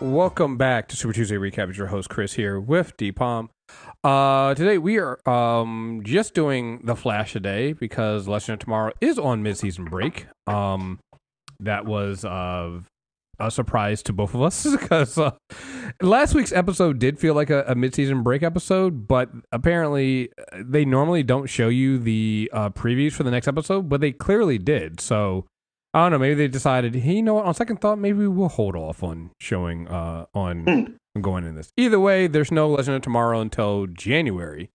Welcome back to Super Tuesday Recap. It's your host Chris here with D Palm. Uh, today we are um just doing the Flash today because Legend of Tomorrow is on mid-season break. Um, that was uh a surprise to both of us because uh, last week's episode did feel like a, a mid-season break episode, but apparently uh, they normally don't show you the uh, previews for the next episode, but they clearly did. So I don't know. Maybe they decided, hey, you know what? On second thought, maybe we'll hold off on showing uh on Hmm. going in this. Either way, there's no Legend of Tomorrow until January.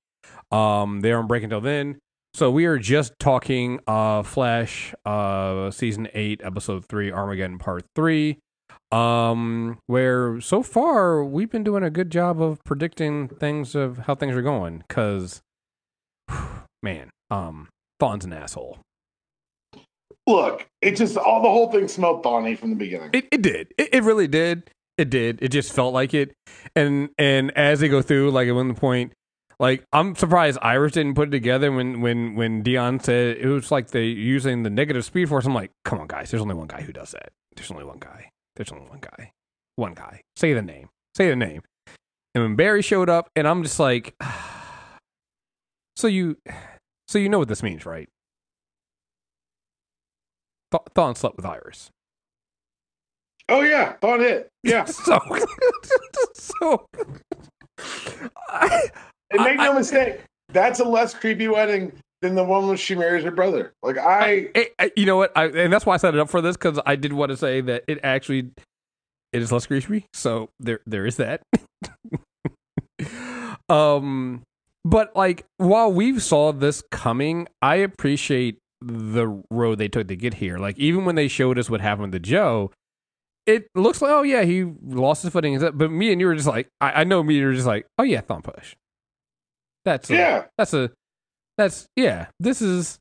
Um, they aren't breaking until then. So we are just talking uh Flash uh season eight, episode three, Armageddon part three. Um, where so far we've been doing a good job of predicting things of how things are going. Cause man, um, Thawne's an asshole. Look, it just all the whole thing smelled thawny from the beginning. It, it did. It, it really did. It did. It just felt like it. And and as they go through, like at one point, like I'm surprised Iris didn't put it together when when when Dion said it was like they using the negative speed force. I'm like, come on, guys. There's only one guy who does that. There's only one guy. There's only one guy. One guy. Say the name. Say the name. And when Barry showed up, and I'm just like, so you, so you know what this means, right? Th- Thawne slept with Iris. Oh yeah, thawed it. Yeah, so so I, and make no I- mistake, that's a less creepy wedding than the one where she marries her brother. Like I, I- I- you know what? I, and that's why I set it up for this because I did want to say that it actually it is less creepy. So there there is that. Um but like while we've saw this coming I appreciate the road they took to get here. Like even when they showed us what happened to Joe it looks like oh yeah he lost his footing but me and you were just like I, I know me you were just like oh yeah Thawne push. That's a, yeah, that's a that's yeah this is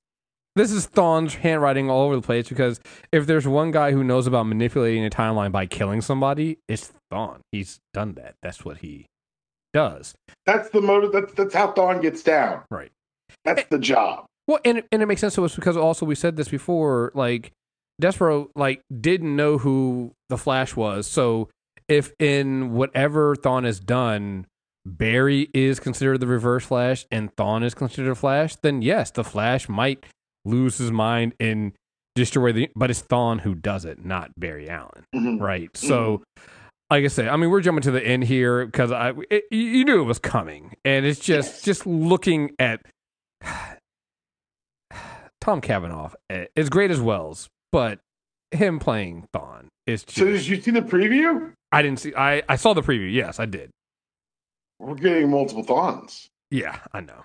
this is Thawne's handwriting all over the place because if there's one guy who knows about manipulating a timeline by killing somebody it's Thawne. He's done that. That's what he does. That's the motive. That's that's how Thawne gets down. right. That's the job. Well and, and it makes sense to us because also we said this before like Despero like didn't know who the Flash was so if in whatever Thawne has done Barry is considered the reverse Flash and Thawne is considered a Flash, then yes, the Flash might lose his mind and destroy the. But it's Thawne who does it, not Barry Allen, Mhm. right? So, like I say, I mean, we're jumping to the end here because I it, you knew it was coming, and it's just Yes. just looking at Tom Cavanagh eh, as great as Wells, but him playing Thawne is just. So did you see the preview? I didn't see. I I saw the preview. Yes, I did. We're getting multiple Thawns. Yeah, I know.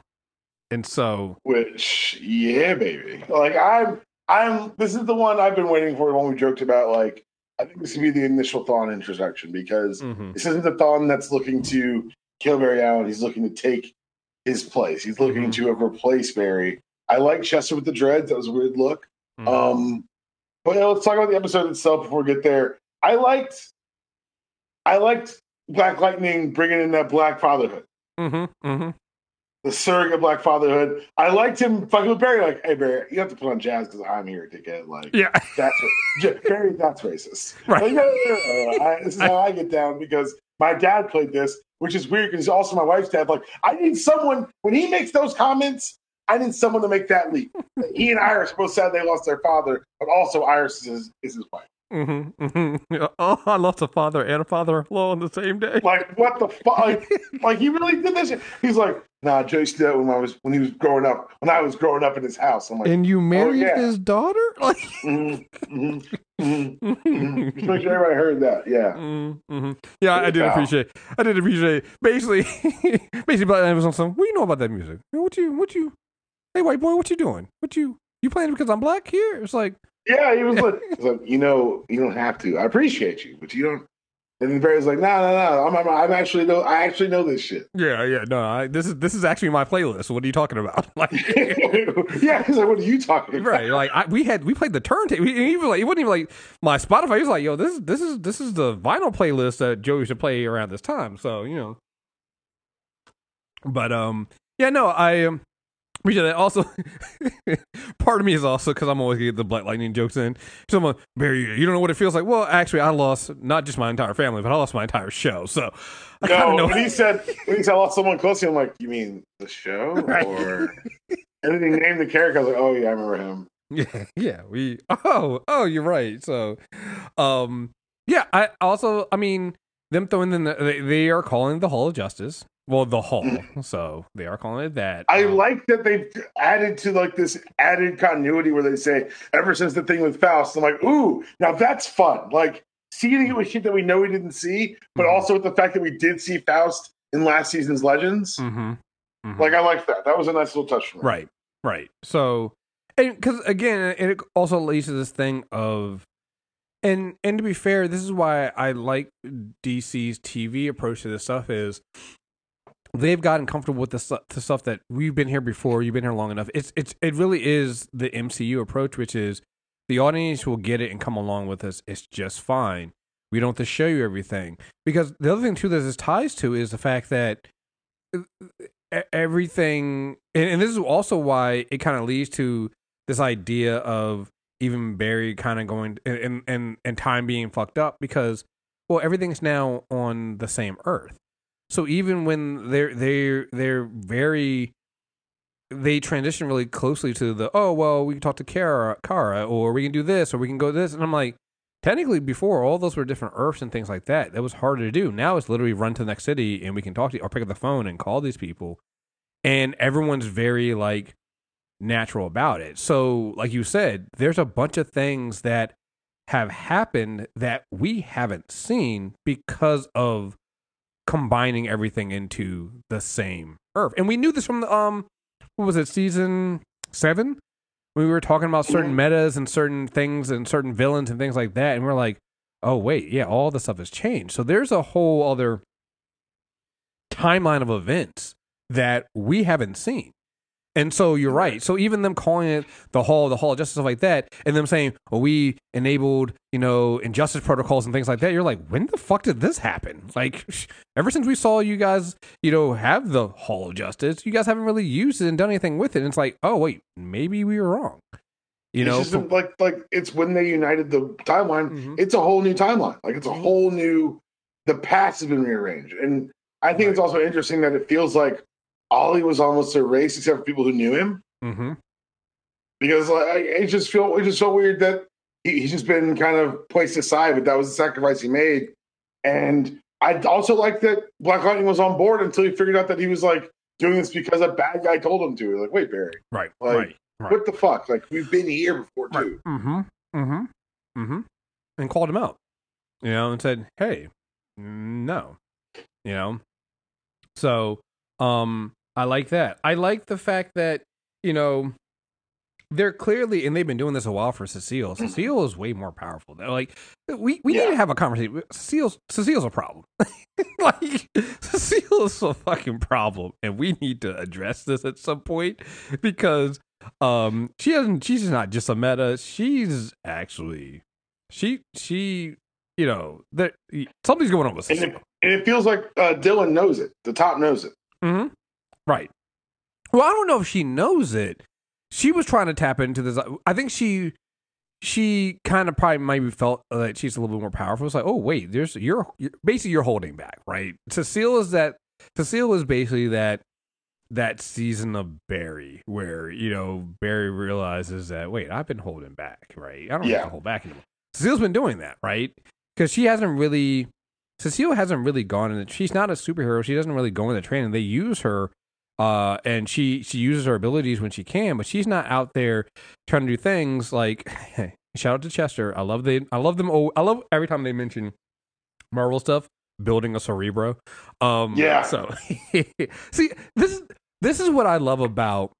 And so, Which, yeah, baby. Like I'm, I'm. This is the one I've been waiting for. When we joked about, like, I think this would be the initial Thawne introduction because mhm. this isn't the Thawne that's looking to kill Barry Allen. He's looking to take his place. He's looking Mhm. to replace Barry. I like Chester with the dreads. That was a weird look. Mhm. Um, but yeah, let's talk about the episode itself before we get there. I liked, I liked Black Lightning bringing in that Black Fatherhood, Mm-hmm. Mm-hmm. the surrogate Black Fatherhood. I liked him fucking with Barry. Like, hey Barry, you have to put on jazz because I'm here, to get Like, Yeah. that's Barry. That's racist. Right. Like, no, no, no, no, no. I, this is how I get down because my dad played this, which is weird because he's also my wife's dad. Like, I need someone when he makes those comments. I need someone to make that leap. he and Iris both said they lost their father, but also Iris is, is his wife. Mm-hmm. Mm-hmm. Oh, I lost a father and a father-in-law on the same day. Like, what the fuck? Like, like, he really did this. shit. He's like, nah, Joe used to do that when I was when he was growing up. When I was growing up in his house, I'm like, And you married yeah. his daughter? Like, mhm, mhm, mhm, mhm. Just make sure everybody heard that. Yeah. mm-hmm. Yeah, I did appreciate. I did appreciate. Basically, basically, Black Lives on some. What do you know about that music? What you? What you? Hey, white boy, what you doing? What you? You playing because I'm black here? It's like, Yeah, he was like, like, you know, you don't have to. I appreciate you, but you don't. And then Barry's like, no, no, no. I'm, I'm, I'm actually know. I actually know this shit. yeah, yeah, no, I, this is this is actually my playlist. What are you talking about? Like, yeah, he's like, what are you talking about? right? Like, I, we had we played the turntable. He, he was like, it wasn't even like my Spotify. He was like, yo, this this is this is the vinyl playlist that Joe should play around this time. So you know, but um, yeah, no, I um, But yeah, that also part of me is also because I'm always getting the Black Lightning jokes in. Someone, Barry, you don't know what it feels like. Well, actually, I lost not just my entire family, but I lost my entire show. So I No, know. when he said when he said I lost someone close to him, I'm like, you mean the show Right. or? And then he named the character. I was like, oh yeah, I remember him. Yeah, yeah. We oh oh you're right. So, um, yeah. I also I mean them throwing in the they, they are calling the Hall of Justice. Well, the Hall. So they are calling it that. I Um, like that they've added to like this added continuity where they say ever since the thing with Faust, I'm like, ooh, now that's fun. Like seeing it with shit that we know we didn't see, but Mhm. also with the fact that we did see Faust in last season's Legends. mhm, mhm. Like I like that. That was a nice little touch for me. Right, right. So, and because again, it also leads to this thing of, and and to be fair, this is why I like DC's TV approach to this stuff is they've gotten comfortable with the, the stuff that we've been here before. You've been here long enough. It's it's it really is the MCU approach, which is the audience will get it and come along with us. It's just fine. We don't have to show you everything because the other thing too that this ties to is the fact that uh, e- everything and, and this is also why it kind of leads to this idea of even Barry kind of going and, and and time being fucked up because well everything's now on the same earth so even when they're they're they're very they transition really closely to the oh well we can talk to Kara Kara or we can do this or we can go this and I'm like technically before all those were different earths and things like that. That was harder to do. Now it's literally run to the next city and we can talk to you or pick up the phone and call these people. And everyone's very like natural about it. So like you said there's a bunch of things that have happened that we haven't seen because of combining everything into the same earth. And we knew this from the um what was it season seven? We were talking about certain metas and certain things and certain villains and things like that. And we're like oh wait yeah all the stuff has changed. So there's a whole other timeline of events that we haven't seen and so you're right. So even them calling it the hall, the hall of justice, stuff like that, and them saying, "Well, we enabled, you know, injustice protocols and things like that." You're like, when the fuck did this happen? Like, ever since we saw you guys, you know, have the hall of justice, you guys haven't really used it and done anything with it. And it's like, oh wait, maybe we were wrong. You it's know, from- like like it's when they united the timeline. Mhm. It's a whole new timeline. Like it's a Mhm. whole new. The past has been rearranged, and I think it's also interesting that it feels like Ollie was almost erased, except for people who knew him. Mhm. Because like, I- it just feel it just so weird that he, he's just been kind of placed aside, but that was the sacrifice he made. And I also like that Black Lightning was on board until he figured out that he was like doing this because a bad guy told him to. Like, wait, Barry, right, Like, right, right. what the fuck? Like we've been here before too. Mm-hmm. Mm-hmm. Mm-hmm. And called him out. You know, and said, Hey, no. You know? So um I like that. I like the fact that, you know, they're clearly and they've been doing this a while for Cecile. Cecile is way more powerful. They're like we, we need to have a conversation. Cecile's Cecile's a problem. like Cecile is a fucking problem. And we need to address this at some point because um she doesn't she's not just a meta she's actually she she you know there something's going on with And Cecile. it, and it feels like uh, Dylan knows it. The top knows it. hmm right well i don't know if she knows it she was trying to tap into this i think she she kind of probably maybe felt that she's a little bit more powerful it's like oh wait there's you're, you're basically you're holding back right cecile is that cecile is basically that that season of Barry where you know Barry realizes that wait I've been holding back right I don't have to hold back anymore. Cecile's been doing that right because she hasn't really Cecile hasn't really gone in. She's not a superhero. She doesn't really go into training. They use her, uh, and she she uses her abilities when she can, but she's not out there trying to do things like. Hey, shout out to Chester. I love the I love them. Oh, I love every time they mention Marvel stuff. Building a Cerebro. Um, Yeah. So see this is this is what I love about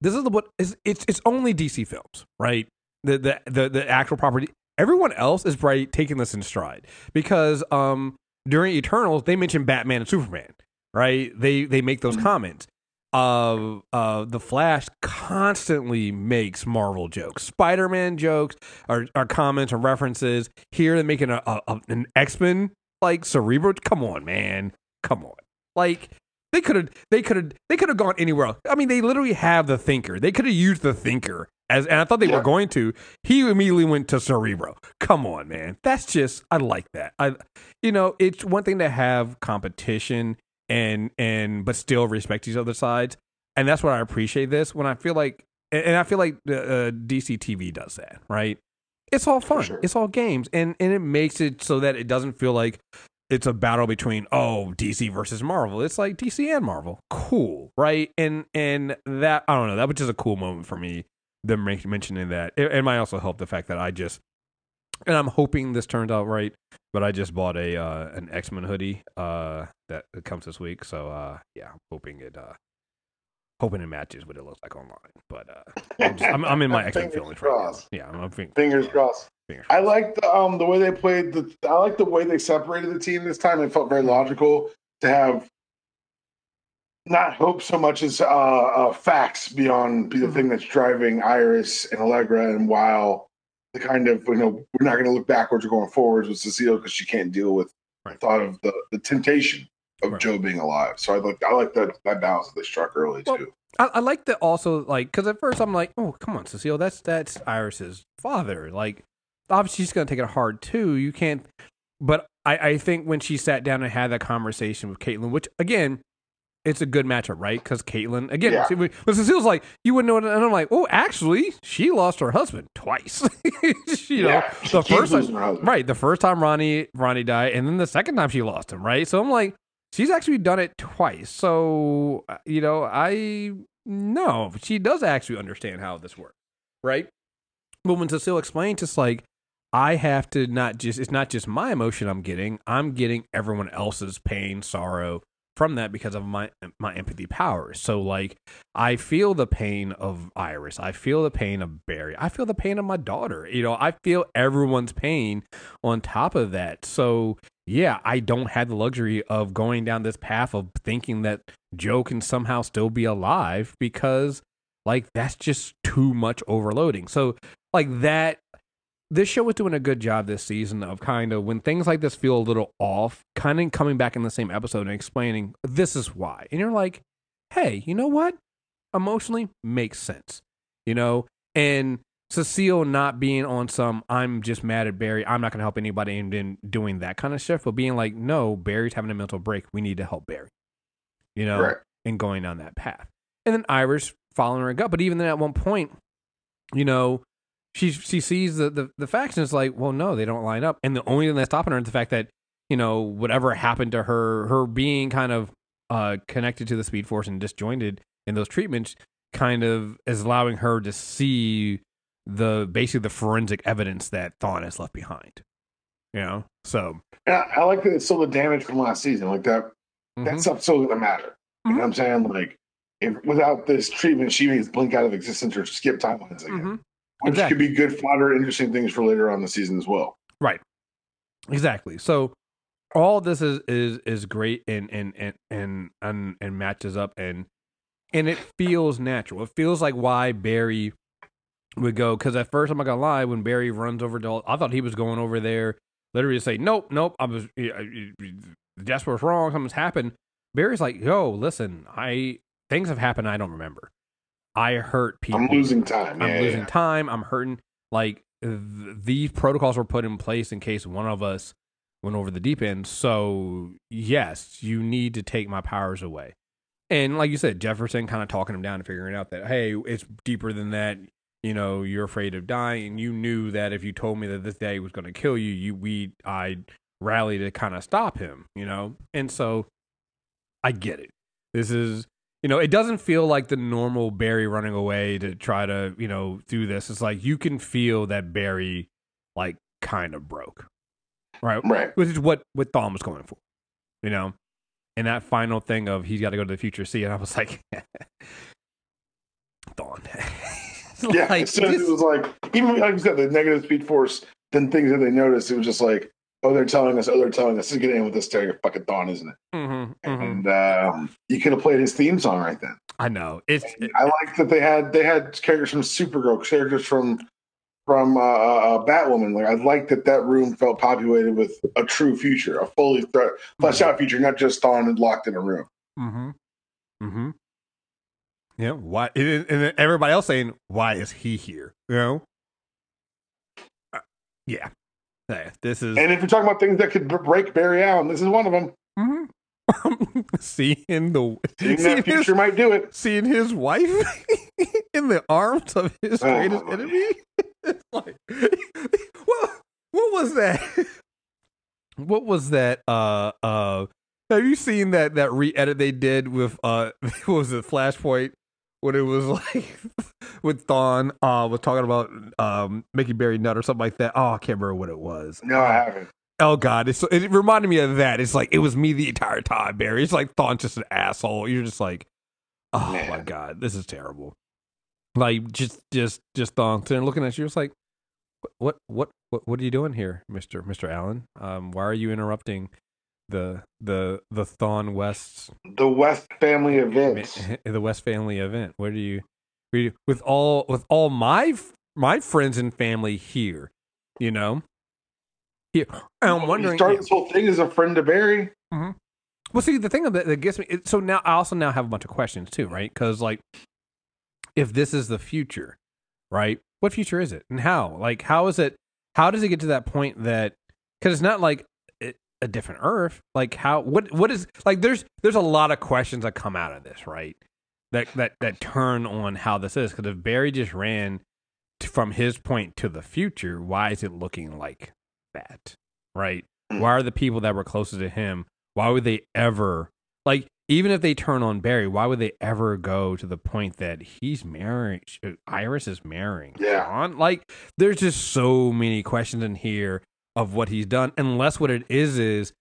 this is the what is it's it's only DC films, right? The the the, the actual property. Everyone else is right taking this in stride because um during Eternals they mentioned Batman and Superman, right? They they make those comments. Uh, uh, the Flash constantly makes Marvel jokes, Spider Man jokes, or, or comments or references. Here they're making a, a, a an X Men like Cerebro. Come on, man, come on. Like They could have they could have they could have gone anywhere else. I mean, they literally have the thinker. They could have used the thinker as and I thought they Yeah. were going to. He immediately went to Cerebro. Come on, man. That's just I like that. I you know, it's one thing to have competition and and but still respect each other's sides. And that's what I appreciate this when I feel like and I feel like uh, uh, DC TV does that, right? It's all fun. sure. It's all games, and and it makes it so that it doesn't feel like it's a battle between oh DC versus Marvel. It's like DC and Marvel. Cool, right? And and that I don't know. That was just a cool moment for me. Them men- mentioning that, it, it might also help the fact that I just and I'm hoping this turns out right. But I just bought a uh, an X Men hoodie uh, that comes this week. So uh, yeah, I'm hoping it uh, hoping it matches what it looks like online. But uh, I'm, just, I'm, I'm in my X Men Fingers feelings right now. crossed. Yeah, I'm, I'm think, Fingers crossed. fingers I like the um the way they played the I like the way they separated the team this time. It felt very logical to have not hope so much as uh, uh facts beyond be the thing that's driving Iris and Allegra and while the kind of you know we're not going to look backwards or going forwards with Cecile because she can't deal with Right. the thought of the, the temptation of Right. Joe being alive. So I like I like that that balance that they struck early Well, too. I, I like that also like because at first I'm like, oh come on, Cecile, that's that's Iris's father. Like obviously she's gonna take it hard too. You can't. But I I think when she sat down and had that conversation with Caitlin, which again. It's a good matchup, right? Because Caitlin again, Yeah. see, when Cecile's like, you wouldn't know it. And I'm like, oh, actually, she lost her husband twice. you know, Yeah, the first time, right? The first time Ronnie Ronnie died, and then the second time she lost him, right? So I'm like, she's actually done it twice. So uh, you know, I no, she does actually understand how this works, right? But when Cecile explained, just like I have to not just it's not just my emotion I'm getting, I'm getting everyone else's pain, sorrow from that because of my my empathy powers. So like I feel the pain of Iris, I feel the pain of Barry, I feel the pain of my daughter. You know, I feel everyone's pain on top of that. So yeah, I don't have the luxury of going down this path of thinking that Joe can somehow still be alive because like that's just too much overloading. So like that this show was doing a good job this season of kind of when things like this feel a little off, kind of coming back in the same episode and explaining this is why. And you're like, hey, you know what? Emotionally makes sense. You know? And Cecile not being on some I'm just mad at Barry, I'm not gonna help anybody and then doing that kind of stuff, but being like, no, Barry's having a mental break. We need to help Barry. You know? Right. and going down that path. And then Iris following her gut. But even then at one point, you know, she she sees the, the, the facts and it's like, well, no, they don't line up. And the only thing that's stopping her is the fact that, you know, whatever happened to her, her being kind of uh, connected to the Speed Force and disjointed in those treatments kind of is allowing her to see the basically the forensic evidence that Thawne has left behind. You know? So And I, like that it's still the damage from last season. Like that mhm. that stuff's still gonna matter. You know what I'm saying? Like if without this treatment, she may blink out of existence or skip timelines again. Mhm. Which Exactly. could be good fodder, interesting things for later on in the season as well. Right. Exactly. So all this is is is great and and and and and, and matches up and and it feels natural. It feels like why Barry would go because at first I'm not gonna lie, when Barry runs over to, I thought he was going over there literally to say, nope, nope, I was that's what's wrong, something's happened. Barry's like, yo, listen, I things have happened I don't remember. I hurt people. I'm losing time. I'm yeah, losing yeah. time. I'm hurting. Like th- these protocols were put in place in case one of us went over the deep end. So yes, you need to take my powers away. And like you said, Jefferson kind of talking him down and figuring out that hey, it's deeper than that. You know, you're afraid of dying, and you knew that if you told me that this day was going to kill you, you we I rally to kind of stop him. You know, and so I get it. This is you know, it doesn't feel like the normal Barry running away to try to, you know, do this. It's like you can feel that Barry like kind of broke. Right? Right. Which is what what Thawne was going for. You know? And that final thing of he's got to go to the future see, and I was like, Thawne. Yeah. like, as soon as this- it was like even like you said, the negative speed force, then things that they noticed, it was just like, oh, they're telling us, oh, they're telling us. This is getting in with this stereo fucking Thawne, isn't it? Mhm, mhm. And um, you could have played his theme song right then. I know. It's I like that they had they had characters from Supergirl, characters from from uh, uh, Batwoman. Like I like that that room felt populated with a true future, a fully thre- fleshed out future, not just Thawne and locked in a room. Mm hmm Mm-hmm. Yeah. Why? And then everybody else saying, "Why is he here?" You know. Uh, yeah. Hey, this is. And if you're talking about things that could break Barry Allen, this is one of them. Mm-hmm. seeing the seeing, seeing that future his, might do it. Seeing his wife in the arms of his oh, greatest enemy. it's like, what? What was that? What was that? Uh, uh. Have you seen that that re-edit they did with uh? What was it? Flashpoint when it was like with Thawne uh was talking about um Mickey Barry Nut or something like that. Oh, I can't remember what it was. No, I haven't. Oh God, it's, it reminded me of that. It's like it was me the entire time, Barry. It's like Thawne's just an asshole. You're just like, oh Man. my God, this is terrible. Like just, just, just Thawne sitting looking at you. It's like, what, what, what, what are you doing here, Mister, Mister Allen? Um, why are you interrupting the the the Thawne West the West family event the West family event? Where do you with all with all my my friends and family here? You know, yeah, I'm wondering. He started this whole thing as a friend to Barry. Mm-hmm. Well, see, the thing that, that gets me. So now I also now have a bunch of questions too, right? Because like, if this is the future, right? What future is it, and how? Like, how is it? How does it get to that point that? Because it's not like a different Earth. Like, how? What? What is like? There's there's a lot of questions that come out of this, right? That that that turn on how this is. Because if Barry just ran from his point to the future, why is it looking like that, right? Mm. Why are the people that were closest to him? Why would they ever like? Even if they turn on Barry, why would they ever go to the point that he's marrying? Iris is marrying. Yeah. John? Like, there's just so many questions in here of what he's done. Unless what it is is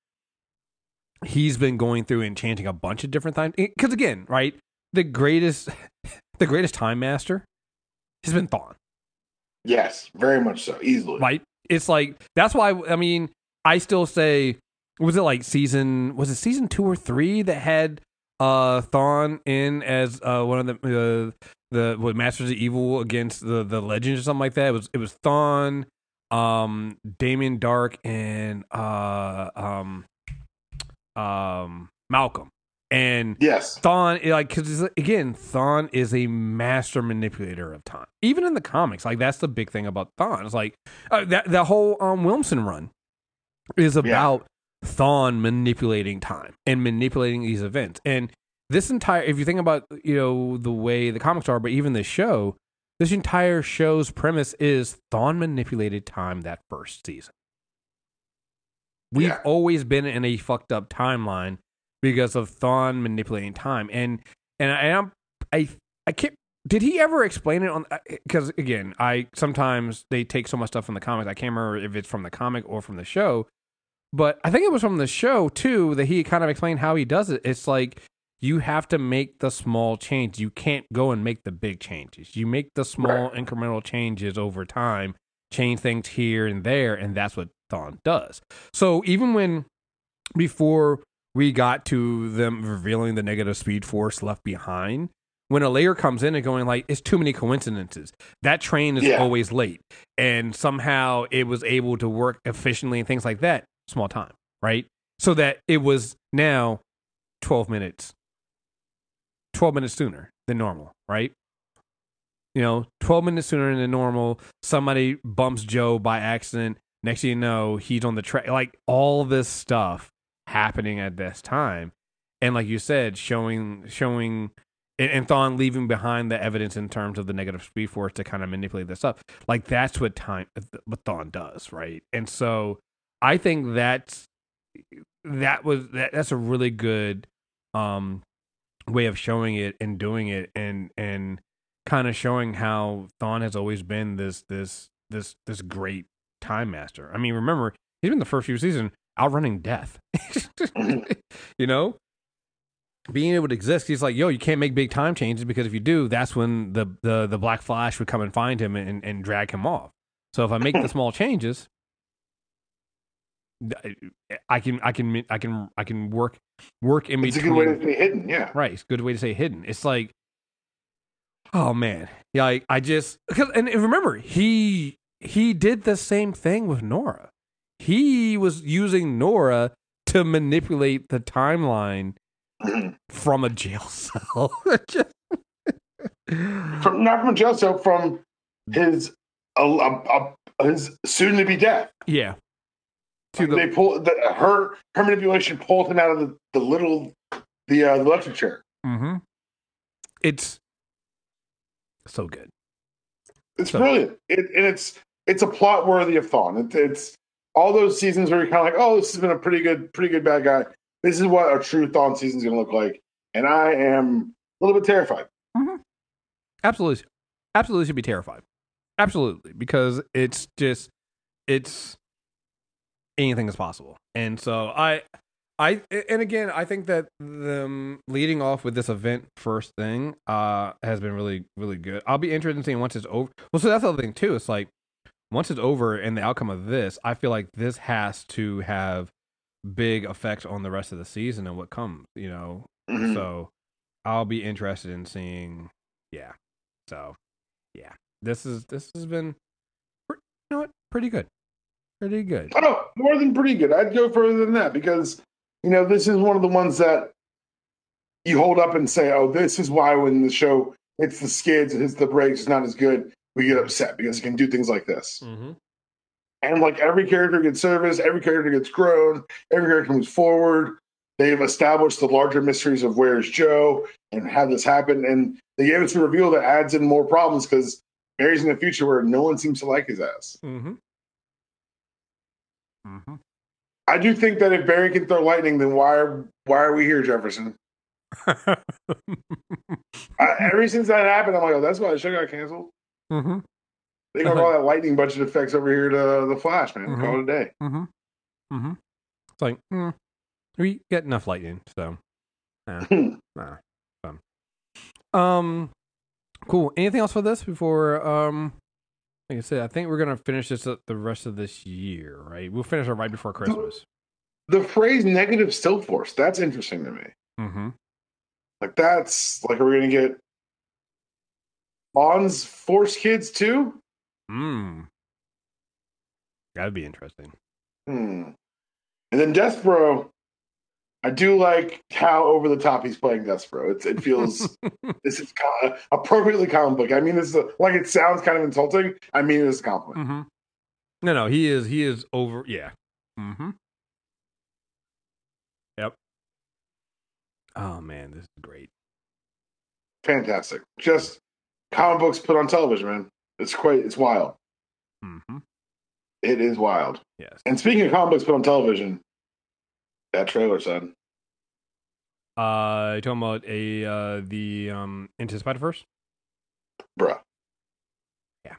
he's been going through and chanting a bunch of different times. Because again, right, the greatest, the greatest time master has been Thawne. Yes, very much so, easily. Right, it's like that's why I mean I still say was it like season was it season two or three that had uh Thawne in as uh one of the uh, the what Masters of Evil against the the Legends or something like that. It was it was Thawne, um, Damien Darhk, and uh um um Malcolm. And yes, Thawne, like, because again, Thawne is a master manipulator of time. Even in the comics, like that's the big thing about Thawne. It's like uh, that that whole um Williamson run is about yeah. Thawne manipulating time and manipulating these events. And this entire, if you think about you know the way the comics are, but even the show, this entire show's premise is Thawne manipulated time that first season. We've yeah. always been in a fucked up timeline because of Thawne manipulating time. And and I am I I can't. Did he ever explain it on? Because uh, again, I sometimes they take so much stuff from the comics. I can't remember if it's from the comic or from the show. But I think it was from the show too that he kind of explained how he does it. It's like you have to make the small change. You can't go and make the big changes. You make the small right. incremental changes over time, change things here and there, and that's what Thawne does. So even when before we got to them revealing the negative speed force left behind. When a layer comes in and going like, it's too many coincidences. That train is yeah. always late, and somehow it was able to work efficiently and things like that. Small time, right? So that it was now twelve minutes, twelve minutes sooner than normal, right? You know, twelve minutes sooner than normal. Somebody bumps Joe by accident. Next thing you know, he's on the track. Like all this stuff happening at this time. And like you said, showing showing and, and Thawne leaving behind the evidence in terms of the negative speed force to kind of manipulate this up. Like that's what time what Thawne does, right? And so I think that's that was that, that's a really good um way of showing it and doing it and and kind of showing how Thawne has always been this this this this great time master. I mean, remember, he's been the first few seasons outrunning death. you know, being able to exist. He's like, yo, you can't make big time changes because if you do, that's when the the the Black Flash would come and find him and and drag him off. So if I make the small changes, I can I can I can I can work work in it's between. It's a good way to say hidden, yeah. Right, it's a good way to say hidden. It's like, oh man, yeah. I, I just and remember he he did the same thing with Nora he was using Nora to manipulate the timeline from a jail cell. From not from a jail cell, from his uh, uh, uh, his soon to be death. yeah. To they the, pull the, her her manipulation pulled him out of the, the little the uh, the electric chair. hmm It's so good. It's So- brilliant, it, and it's it's a plot worthy of thought. It, it's all those seasons where you're kind of like, oh, this has been a pretty good pretty good bad guy. This is what a true Thawne season is going to look like, and I am a little bit terrified. Absolutely, absolutely should be terrified. Absolutely, because it's just it's anything is possible, and so I, I, and again, I think that them leading off with this event first thing uh has been really really good. I'll be interested in seeing once it's over. Well, so that's the other thing too. It's like once it's over and the outcome of this, I feel like this has to have big effects on the rest of the season and what comes. You know, Mhm. so I'll be interested in seeing. Yeah. So, yeah, this is this has been, you know what, pretty good, pretty good. Oh, more than pretty good. I'd go further than that because, you know, this is one of the ones that you hold up and say, oh, this is why when the show hits the skids, it hits the brakes, it's not as good, we get upset because it can do things like this. Mm-hmm. And like every character gets service, every character gets grown, every character moves forward. They've established the larger mysteries of where's Joe and how this happened. And they gave us a reveal that adds in more problems because Barry's in the future where no one seems to like his ass. Mm-hmm. Mm-hmm. I do think that if Barry can throw lightning, then why are why are we here, Jefferson? I, ever since that happened, I'm like, oh, that's why the show got canceled. Mm-hmm. They got all that lightning budget effects over here to the Flash, man. Call it a day. Mm-hmm. Mm-hmm. It's like mm, we get enough lightning, so nah, nah, fun. Um, cool. Anything else for this before um? Like I said, I think we're gonna finish this up the rest of this year, right? We'll finish it right before Christmas. the phrase negative still force, that's interesting to me. Mm-hmm. Like that's like are we gonna get Bond's force kids too? Mm. That'd be interesting. Hmm. And then Despero, I do like how over the top he's playing Despero. It's, it feels this is co- appropriately comic book. I mean, this is a, like it sounds kind of insulting. I mean, it is a compliment. Mm-hmm. No, no, he is. He is over. Yeah. Mm-hmm. Yep. Oh man, this is great. Fantastic. Just comic books put on television, man. It's quite. It's wild. Mm-hmm. It is wild. Yes. And speaking of comic books put on television, that trailer, son. Uh, you talking about a uh the um Into Spider Verse? bruh. Yeah.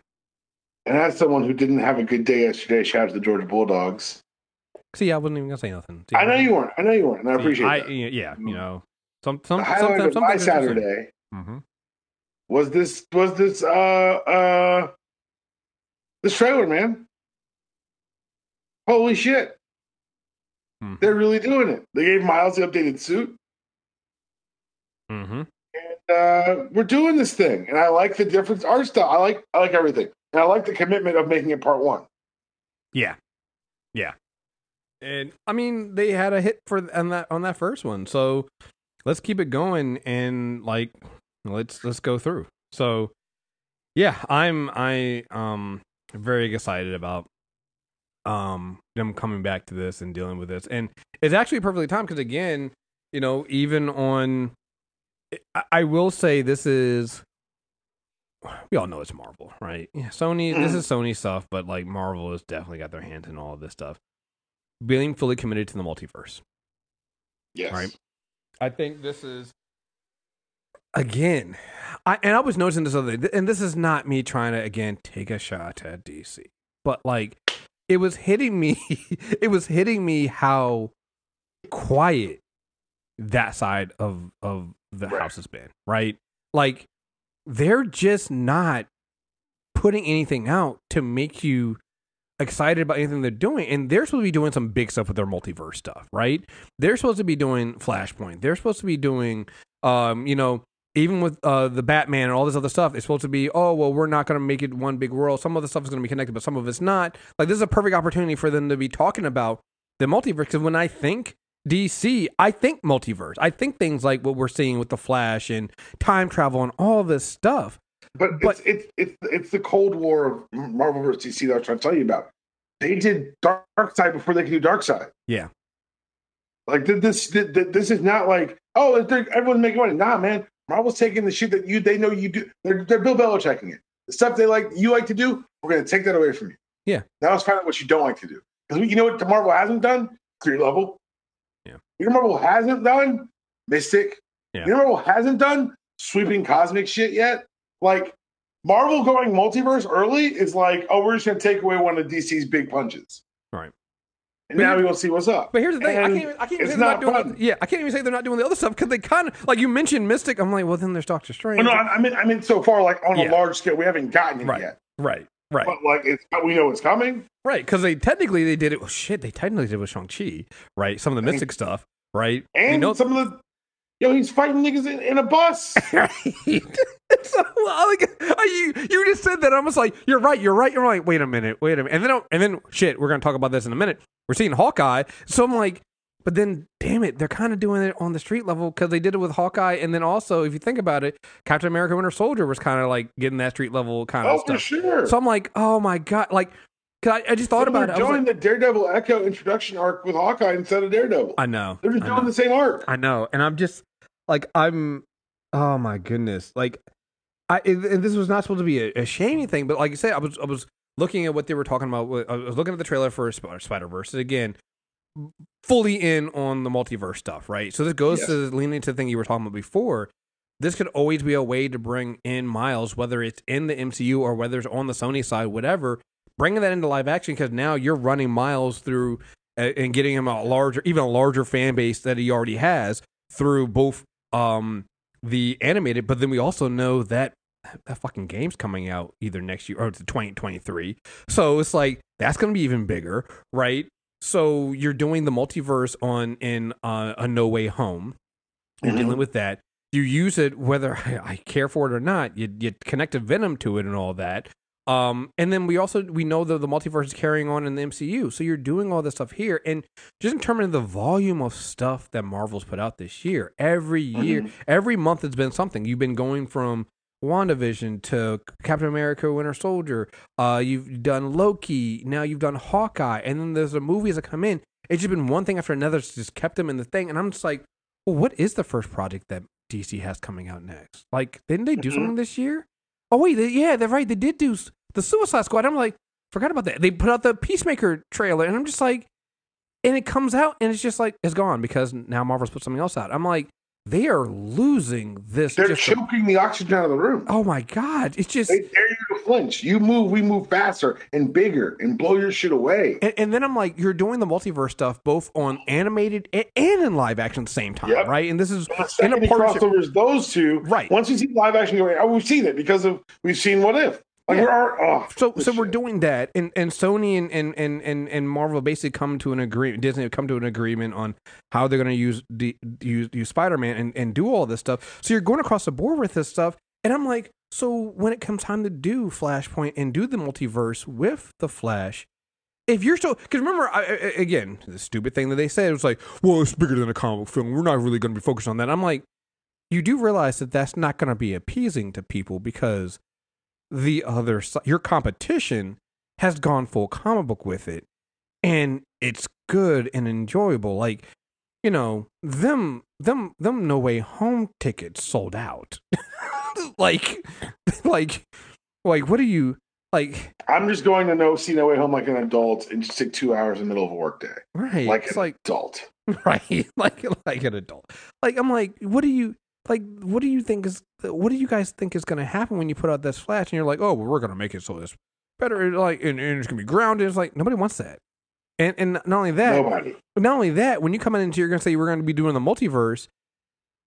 And as someone who didn't have a good day yesterday, shout out to the Georgia Bulldogs. See, I wasn't even gonna say nothing. See, I know you weren't. I know you weren't, and I see, appreciate I, that. Yeah, you know, some some sometimes my Saturday Mm-hmm. Was this was this uh uh this trailer, man. Holy shit. Mm-hmm. They're really doing it. They gave Miles the updated suit. Mm-hmm. And uh we're doing this thing. And I like the difference art style. I like I like everything. And I like the commitment of making it part one. Yeah, yeah. And I mean, they had a hit for on that on that first one, so let's keep it going and like let's let's go through. So, yeah, I'm I um very excited about um them coming back to this and dealing with this, and it's actually perfectly timed because again, you know, even on, I, I will say this is we all know it's Marvel, right? Yeah, Sony, this Mhm. is Sony stuff, but like Marvel has definitely got their hands in all of this stuff. Being fully committed to the multiverse. Yes. Right. I think this is again, I and I was noticing this other day, and this is not me trying to again take a shot at DC, but like it was hitting me, it was hitting me how quiet that side of of the Right. house has been, right? Like they're just not putting anything out to make you excited about anything they're doing. And they're supposed to be doing some big stuff with their multiverse stuff, right? They're supposed to be doing Flashpoint. They're supposed to be doing, um, you know, even with uh, the Batman and all this other stuff, it's supposed to be, oh, well, we're not going to make it one big world. Some of the stuff is going to be connected, but some of it's not. Like, this is a perfect opportunity for them to be talking about the multiverse. Because when I think DC, I think multiverse. I think things like what we're seeing with the Flash and time travel and all this stuff. But, But- it's, it's it's it's the Cold War of Marvel versus DC that I was trying to tell you about. They did Dark Side before they could do Darkseid. Yeah. Like th- this, th- th- this is not like oh, everyone's making money. Nah, man, Marvel's taking the shit that you they know you do. They're, they're Bill Belichicking it. The stuff they like you like to do, we're going to take that away from you. Yeah. Now let's find out what you don't like to do. Because you know what Marvel hasn't done? Three level. Yeah. You know Marvel hasn't done? Mystic. Yeah. You know what Marvel hasn't done? Sweeping cosmic shit yet? Like Marvel going multiverse early is like, oh, we're just going to take away one of DC's big punches. Right. And now we will see what's up. But here's the thing: I can't even, I can't even say they're not doing. fun. Yeah, I can't even say they're not doing the other stuff because they kind of like you mentioned Mystic. I'm like, well, then there's Doctor Strange. Oh, no, I mean, I mean, so far, like on Yeah. a large scale, we haven't gotten it Right. yet. right, right, But like, it's, we know it's coming. right. Because they technically they did it. Oh, shit, they technically did it with Shang Chi, right? Some of the Mystic stuff, right? We And know- some of the, yo, he's fighting niggas in, in a bus. right. so, like, you you just said that. I was like, you're right, you're right, you're right. Wait a minute, wait a minute, and then and then shit, we're gonna talk about this in a minute. We're seeing Hawkeye, so I'm like, but then damn it, they're kind of doing it on the street level because they did it with Hawkeye, and then also if you think about it, Captain America: Winter Soldier was kind of like getting that street level kind of oh, for stuff. sure. So I'm like, oh my god, like. 'cause I, I just thought about it. Doing like, the Daredevil Echo introduction arc with Hawkeye instead of Daredevil. I know. They're just I doing know. the same arc. I know, and I'm just like I'm. Oh my goodness! Like, I and this was not supposed to be a, a shaming thing, but like you said, I was I was looking at what they were talking about. I was looking at the trailer for Spider Verse again, fully in on the multiverse stuff, right? So this goes Yes. to leaning to the thing you were talking about before. This could always be a way to bring in Miles, whether it's in the MCU or whether it's on the Sony side, whatever. Bringing that into live action because now you're running Miles through uh, and getting him a larger, even a larger fan base that he already has through both um the animated, but then we also know that that fucking game's coming out either next year or it's 2023. So it's like that's going to be even bigger, right? So you're doing the multiverse on in uh, a No Way Home. You're Mhm. dealing with that. You use it whether I, I care for it or not. You you connect a Venom to it and all that. Um, and then we also we know that the multiverse is carrying on in the MCU. So you're doing all this stuff here, and just in terms of the volume of stuff that Marvel's put out this year, every year, Mhm. every month it's been something. You've been going from WandaVision to Captain America Winter Soldier. Uh, you've done Loki. Now you've done Hawkeye. And then there's the movies that come in. It's just been one thing after another. It's just kept them in the thing. And I'm just like, well, what is the first project that DC has coming out next? Like, didn't they do Mhm. something this year? Oh, wait. They, yeah, they're right. They did do the Suicide Squad. I'm like, forgot about that. They put out the Peacemaker trailer. And I'm just like, and it comes out and it's just like, it's gone because now Marvel's put something else out. I'm like, they are losing this. They're choking the oxygen out of the room. Oh my god! It's just They you. You move, we move faster and bigger and blow your shit away. and, and then I'm like, you're doing the multiverse stuff both on animated and, and in live action at the same time, Yep. right? And this is The in a partnership. crossovers those two, Right. Once we see live action going, oh, we've seen it because of we've seen What If. Like Yeah. we're oh, So, so we're doing that, and, and Sony and, and, and, and, and Marvel basically come to an agreement. Disney have come to an agreement on how they're going to use the use, use Spider Man and, and do all this stuff. So you're going across the board with this stuff, and I'm like, so when it comes time to do Flashpoint and do the multiverse with the Flash, if you're still because remember I, I- again the stupid thing that they said was like, well, it's bigger than a comic film. We're not really going to be focused on that. I'm like, you do realize that that's not going to be appeasing to people because the other side, your competition has gone full comic book with it, and it's good and enjoyable. Like, you know, them, them, them, No Way Home tickets sold out. like, like, like, what are you like? I'm just going to know see No Way Home like an adult and just take two hours in the middle of a workday. Right? Like it's an like adult. right, like like an adult. Like, I'm like, what do you? Like, what do you think is? What do you guys think is going to happen when you put out this flash and you're like, oh, well, we're going to make it so it's better, like, and, and it's going to be grounded? It's like nobody wants that. And and not only that, Nobody. Not only that, when you come in and you're going to say we're going to be doing the multiverse,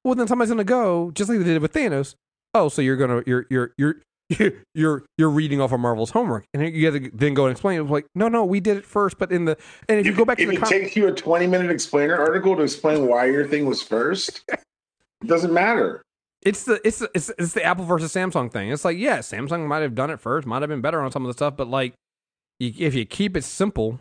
well, then somebody's going to go just like they did with Thanos. Oh, so you're going to you're you're you're you're you're reading off of Marvel's homework, and you have to then go and explain. It was like, no, no, we did it first. But in the and if you, go back to the it com- takes you a 20 minute explainer article to explain why your thing was first, it doesn't matter. it's the it's the, it's it's the Apple versus Samsung thing. It's like, yeah, Samsung might have done it first, might have been better on some of the stuff, but like, you, if you keep it simple,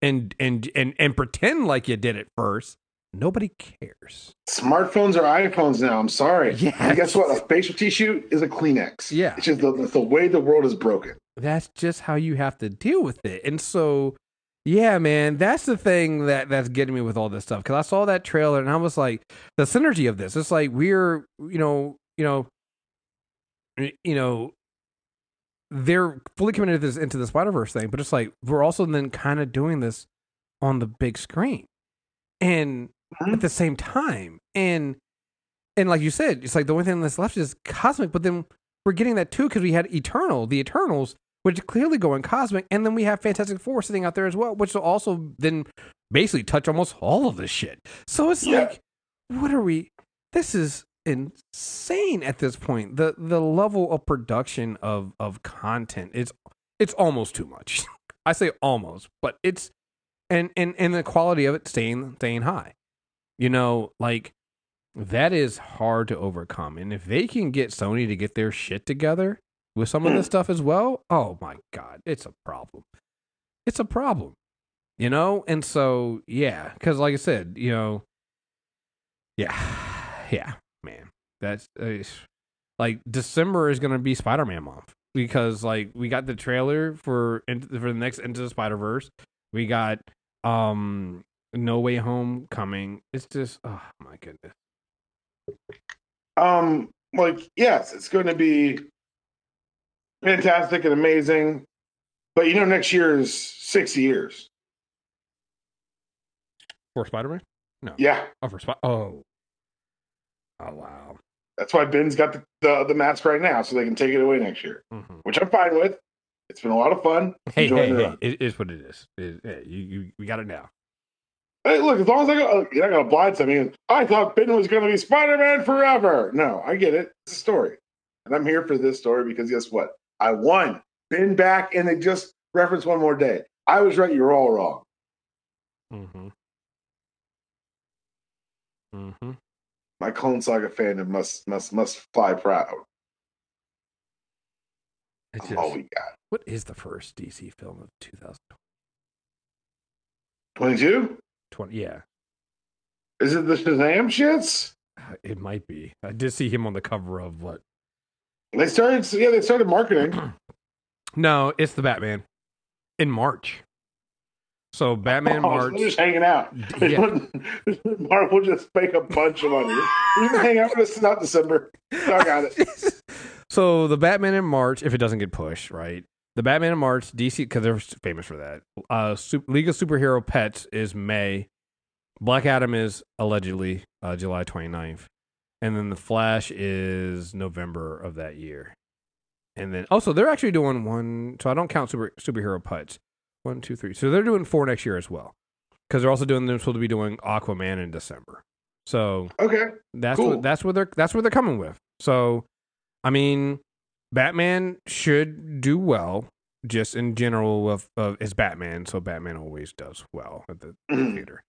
and and and and pretend like you did it first, nobody cares. Smartphones are iPhones now. I'm sorry. Yeah. And guess what? A facial tissue is a Kleenex. Yeah. It's just the, it's the way the world is broken. That's just how you have to deal with it. And so, yeah, man, that's the thing that that's getting me with all this stuff. Because I saw that trailer and I was like, the synergy of this. It's like we're, you know, you know, you know, they're fully committed to this into the Spider Verse thing, but it's like we're also then kind of doing this on the big screen, and Mhm. at the same time, and and like you said, it's like the only thing that's left is cosmic. But then we're getting that too because we had Eternal, the Eternals, which clearly go in cosmic, and then we have Fantastic Four sitting out there as well, which will also then basically touch almost all of this shit. So it's Yeah. like, what are we? This is insane at this point. The the level of production of of content it's it's almost too much. I say almost, but it's and and and the quality of it staying staying high. You know, like that is hard to overcome. And if they can get Sony to get their shit together with some of this stuff as well, oh my god, it's a problem. It's a problem. You know? And so, yeah, cuz like I said, you know, yeah. Yeah, man. That's uh, like December is going to be Spider-Man month because like we got the trailer for for the next Into the Spider-Verse. We got um No Way Home coming. It's just oh my goodness. Um, like, yes, it's going to be fantastic and amazing. But you know, next year is six years. For Spider-Man? No. Yeah. Oh, for Spider. Oh. Oh wow. That's why Ben's got the, the, the mask right now, so they can take it away next year, hmm which I'm fine with. It's been a lot of fun. Hey, Enjoying hey, it. hey! It is what it is. It, hey, you, you, we got it now. Hey, look, as long as I go, you're not going to blindside me. I thought Ben was going to be Spider Man forever. No, I get it. It's a story. And I'm here for this story because guess what? I won. Ben back, and they just referenced one more day. I was right. You're all wrong. Mm-hmm. Mm-hmm. My Clone Saga fandom must must must fly proud. It's That's all we got. what is the first DC film of 2020? 22? Yeah, Is it the Shazam shits? it might be. I did see him on the cover of what? They started, yeah, they started marketing. No, it's the Batman in March. So Batman Oh, March. they're just hanging out. Yeah. Marvel just make a bunch of money. You can hang out with us not December. I got it. so the Batman in March, if it doesn't get pushed, right? The Batman in March, DC, because they're famous for that. Uh, Su- League of Superhero Pets is May. Black Adam is allegedly uh, July 29th. And then The Flash is November of that year. And then, also, they're actually doing one, so I don't count super, superhero pets. One, two, three. So they're doing four next year as well. Because they're also doing, they're supposed to be doing Aquaman in December. So Okay. that's Cool. what that's what they're that's what they're coming with. So, I mean, Batman should do well just in general of of is Batman. So Batman always does well at the Mhm. theater.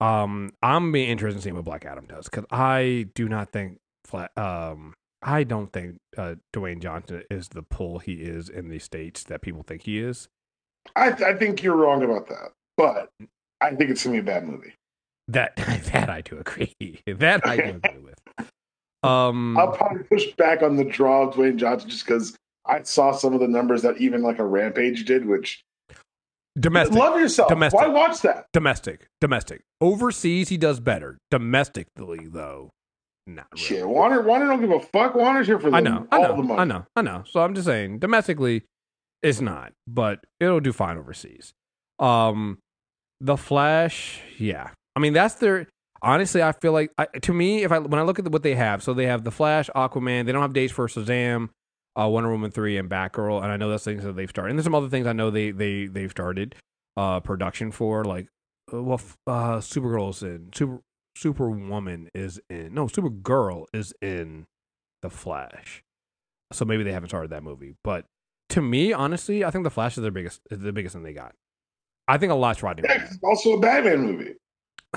Um, I'm being interested in seeing what Black Adam does because I do not think flat. Um, I don't think uh, Dwayne Johnson is the pull he is in the states that people think he is. I, I think you're wrong about that, but I think it's gonna be a bad movie. That that I do agree. That I do agree with. Um, I'll probably push back on the draw of Dwayne Johnson just because I saw some of the numbers that even like a Rampage did, which domestic. love yourself. Domestic. Why watch that? Domestic, domestic. Overseas, he does better. Domestically, though, not really. Shit, Warner, Warner don't give a fuck. Warner's here for the, I know, I know, the money. I know, I know. So I'm just saying, domestically, it's not, but it'll do fine overseas. Um, the Flash, yeah. I mean, that's their. Honestly, I feel like I, to me, if I when I look at what they have, so they have the Flash, Aquaman. They don't have dates for Shazam, uh, Wonder Woman three, and Batgirl. And I know that's things that they've started. And there's some other things I know they they they've started uh production for, like uh, well, uh, Supergirl's in Super Superwoman is in no Supergirl is in the Flash, so maybe they haven't started that movie. But to me, honestly, I think the Flash is their biggest is the biggest thing they got. I think a lot's riding. Yeah, it's also a Batman movie.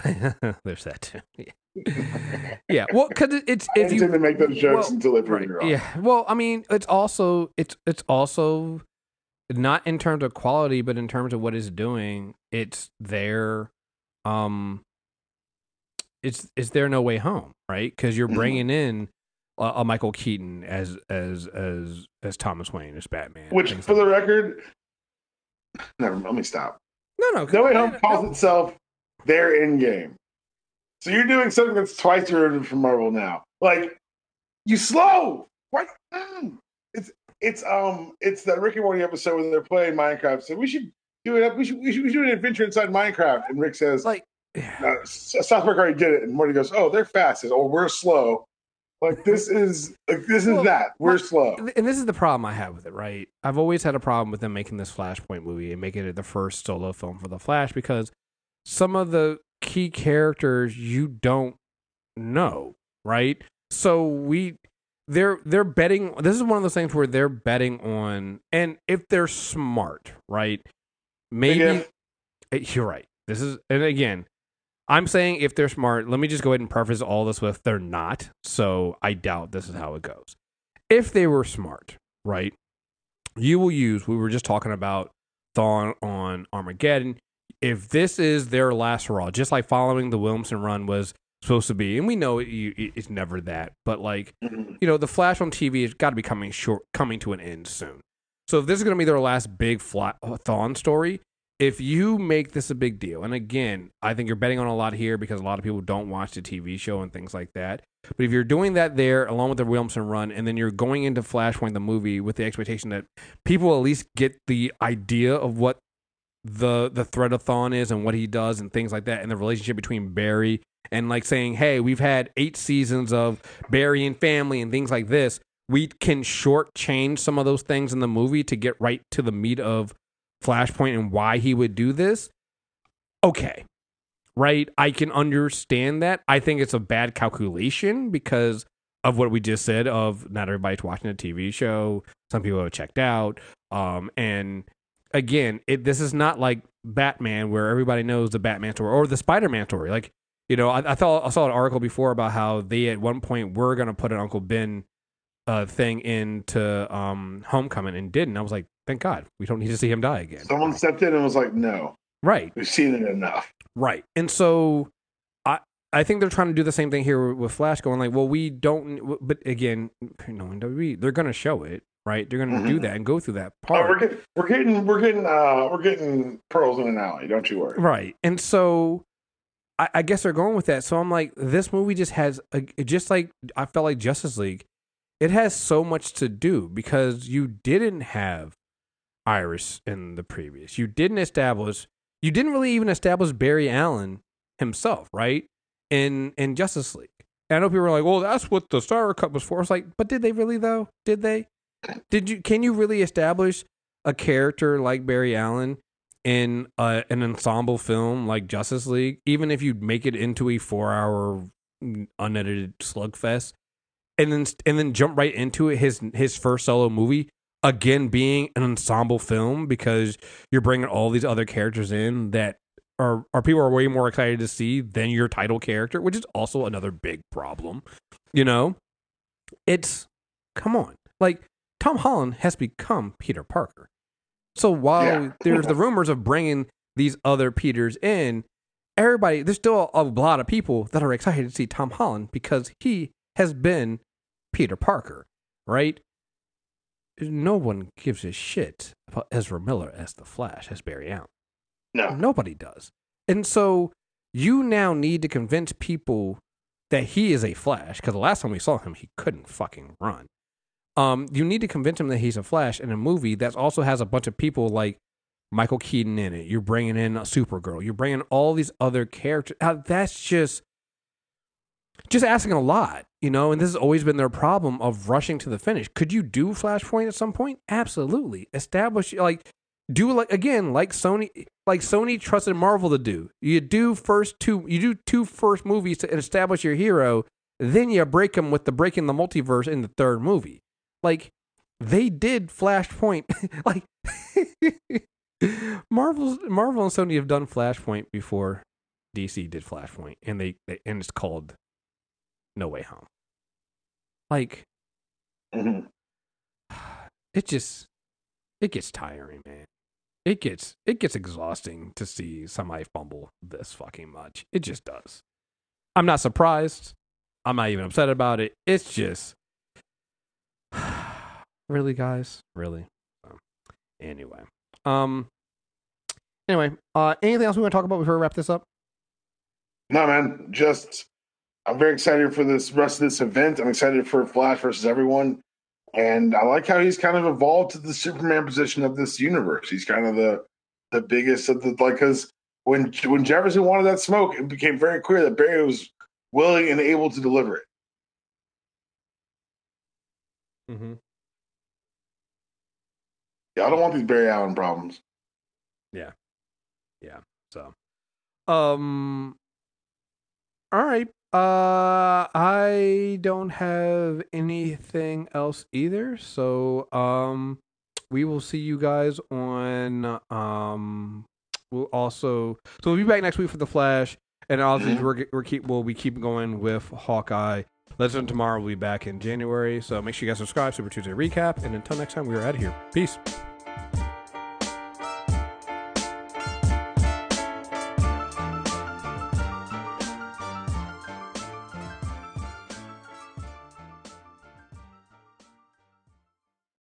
That. There's that too. Yeah, yeah. Well, because it's I if you intend to make those jokes well, until they Right. wrong. Yeah. Well, I mean, it's also it's it's also not in terms of quality, but in terms of what it's doing, it's there. Um, it's it's there no way home, right? Because you're Mhm. bringing in a, a Michael Keaton as as as as Thomas Wayne as Batman. Which, for like the record, never. Let me stop. No, no. No Way Home calls no. itself their Endgame. So you're doing something that's twice removed from Marvel now. Like you slow. What? It's it's um it's that Rick and Morty episode where they're playing Minecraft. So we should do it. We should we should, we should do an adventure inside Minecraft. And Rick says, Like, uh, South Park already did it. And Morty goes, Oh, they're fast. Says, Oh, we're slow. Like this is like this is Well, that. We're my- slow. and this is the problem I have with it, right? I've always had a problem with them making this Flashpoint movie and making it the first solo film for the Flash because some of the key characters you don't know, right? So we they're they're betting this is one of those things where they're betting on and if they're smart, right? Maybe you're right. This is and again, I'm saying if they're smart, let me just go ahead and preface all this with they're not. So I doubt this is how it goes. If they were smart, right? You will use we were just talking about Thawne on Armageddon. If this is their last hurrah, just like following the Williamson run was supposed to be, and we know it, you- it's never that, but like Mhm. you know, the Flash on TV has got to be coming short, coming to an end soon. So if this is going to be their last big flat Thawne story, if you make this a big deal, and again, I think you're betting on a lot here because a lot of people don't watch the TV show and things like that. But if you're doing that there along with the Williamson run, and then you're going into Flashpoint the movie with the expectation that people at least get the idea of what the the threat of Thawne is and what he does and things like that, and the relationship between Barry and like saying, "Hey, we've had eight seasons of Barry and family and things like this." We can shortchange some of those things in the movie to get right to the meat of Flashpoint and why he would do this. Okay, right? I can understand that. I think it's a bad calculation because of what we just said. Of not everybody's watching a TV show. Some people have checked out. Um, and again, it this is not like Batman where everybody knows the Batman story or the Spider Man story. Like, you know, I, I thought I saw an article before about how they at one point were gonna put an Uncle Ben uh thing into um Homecoming and didn't. I was like, thank God, we don't need to see him die again. Someone stepped in and was like, No, Right. we've seen it enough. Right. And so I I think they're trying to do the same thing here with Flash going like, well, we don't but again, knowing WWE, they're going to show it, right? They're going to do Mhm. that and go through that Oh, we're part. getting, we're getting, we're getting, uh, we're getting pearls in an alley. Don't you worry. right. And so I, I guess they're going with that. So I'm like, this movie just has a, just like I felt like Justice League. It has so much to do because you didn't have Iris in the previous. You didn't establish. You didn't really even establish Barry Allen himself, right? In in Justice League. And I know people are like, "Well, that's what the Snyder Cut was for." It's like, but did they really though? Did they? Did you? Can you really establish a character like Barry Allen in an ensemble film like Justice League, even if you make it into a four-hour unedited slugfest, and then and then jump right into it, his his first solo movie again being an ensemble film because you're bringing all these other characters in that are are people are way more excited to see than your title character, which is also another big problem. You know, it's come on, like Tom Holland has become Peter Parker. So while Yeah. there's the rumors of bringing these other Peters in, everybody there's still a lot of people that are excited to see Tom Holland because he has been Peter Parker, right? No one gives a shit about Ezra Miller as the Flash, as Barry Allen. No. Nobody does. And so you now need to convince people that he is a Flash because the last time we saw him, he couldn't fucking run. Um, you need to convince him that he's a Flash in a movie that also has a bunch of people like Michael Keaton in it. You're bringing in a Supergirl. You're bringing all these other characters. Uh, that's just just asking a lot, you know. And this has always been their problem of rushing to the finish. Could you do Flashpoint at some point? Absolutely. Establish like do like again like Sony like Sony trusted Marvel to do. You do first two you do two first movies to establish your hero, then you break them with the breaking the multiverse in the third movie. Like they did Flashpoint like Marvel's Marvel and Sony have done Flashpoint before DC did Flashpoint and they, they and it's called No Way Home. Like Mhm. it just it gets tiring, man. It gets it gets exhausting to see somebody fumble this fucking much. It just does. I'm not surprised. I'm not even upset about it. It's just really, guys, really. So, anyway, um, anyway, uh, anything else we want to talk about before we wrap this up? No, man. Just I'm very excited for this rest of this event. I'm excited for Flash versus everyone. And I like how he's kind of evolved to the Superman position of this universe. He's kind of the the biggest of the like because when when Jefferson wanted that smoke, it became very clear that Barry was willing and able to deliver it. Mm-hmm. Yeah, I don't want these Barry Allen problems. Yeah, yeah. So, um, all right. Uh, I don't have anything else either. So, um, we will see you guys on. Um, we'll also so we'll be back next week for the Flash, and also Mhm. we're we're keep we'll be keeping going with Hawkeye. Legend tomorrow will be back in January. So make sure you guys subscribe. Super Tuesday recap, and until next time, we are out of here. Peace.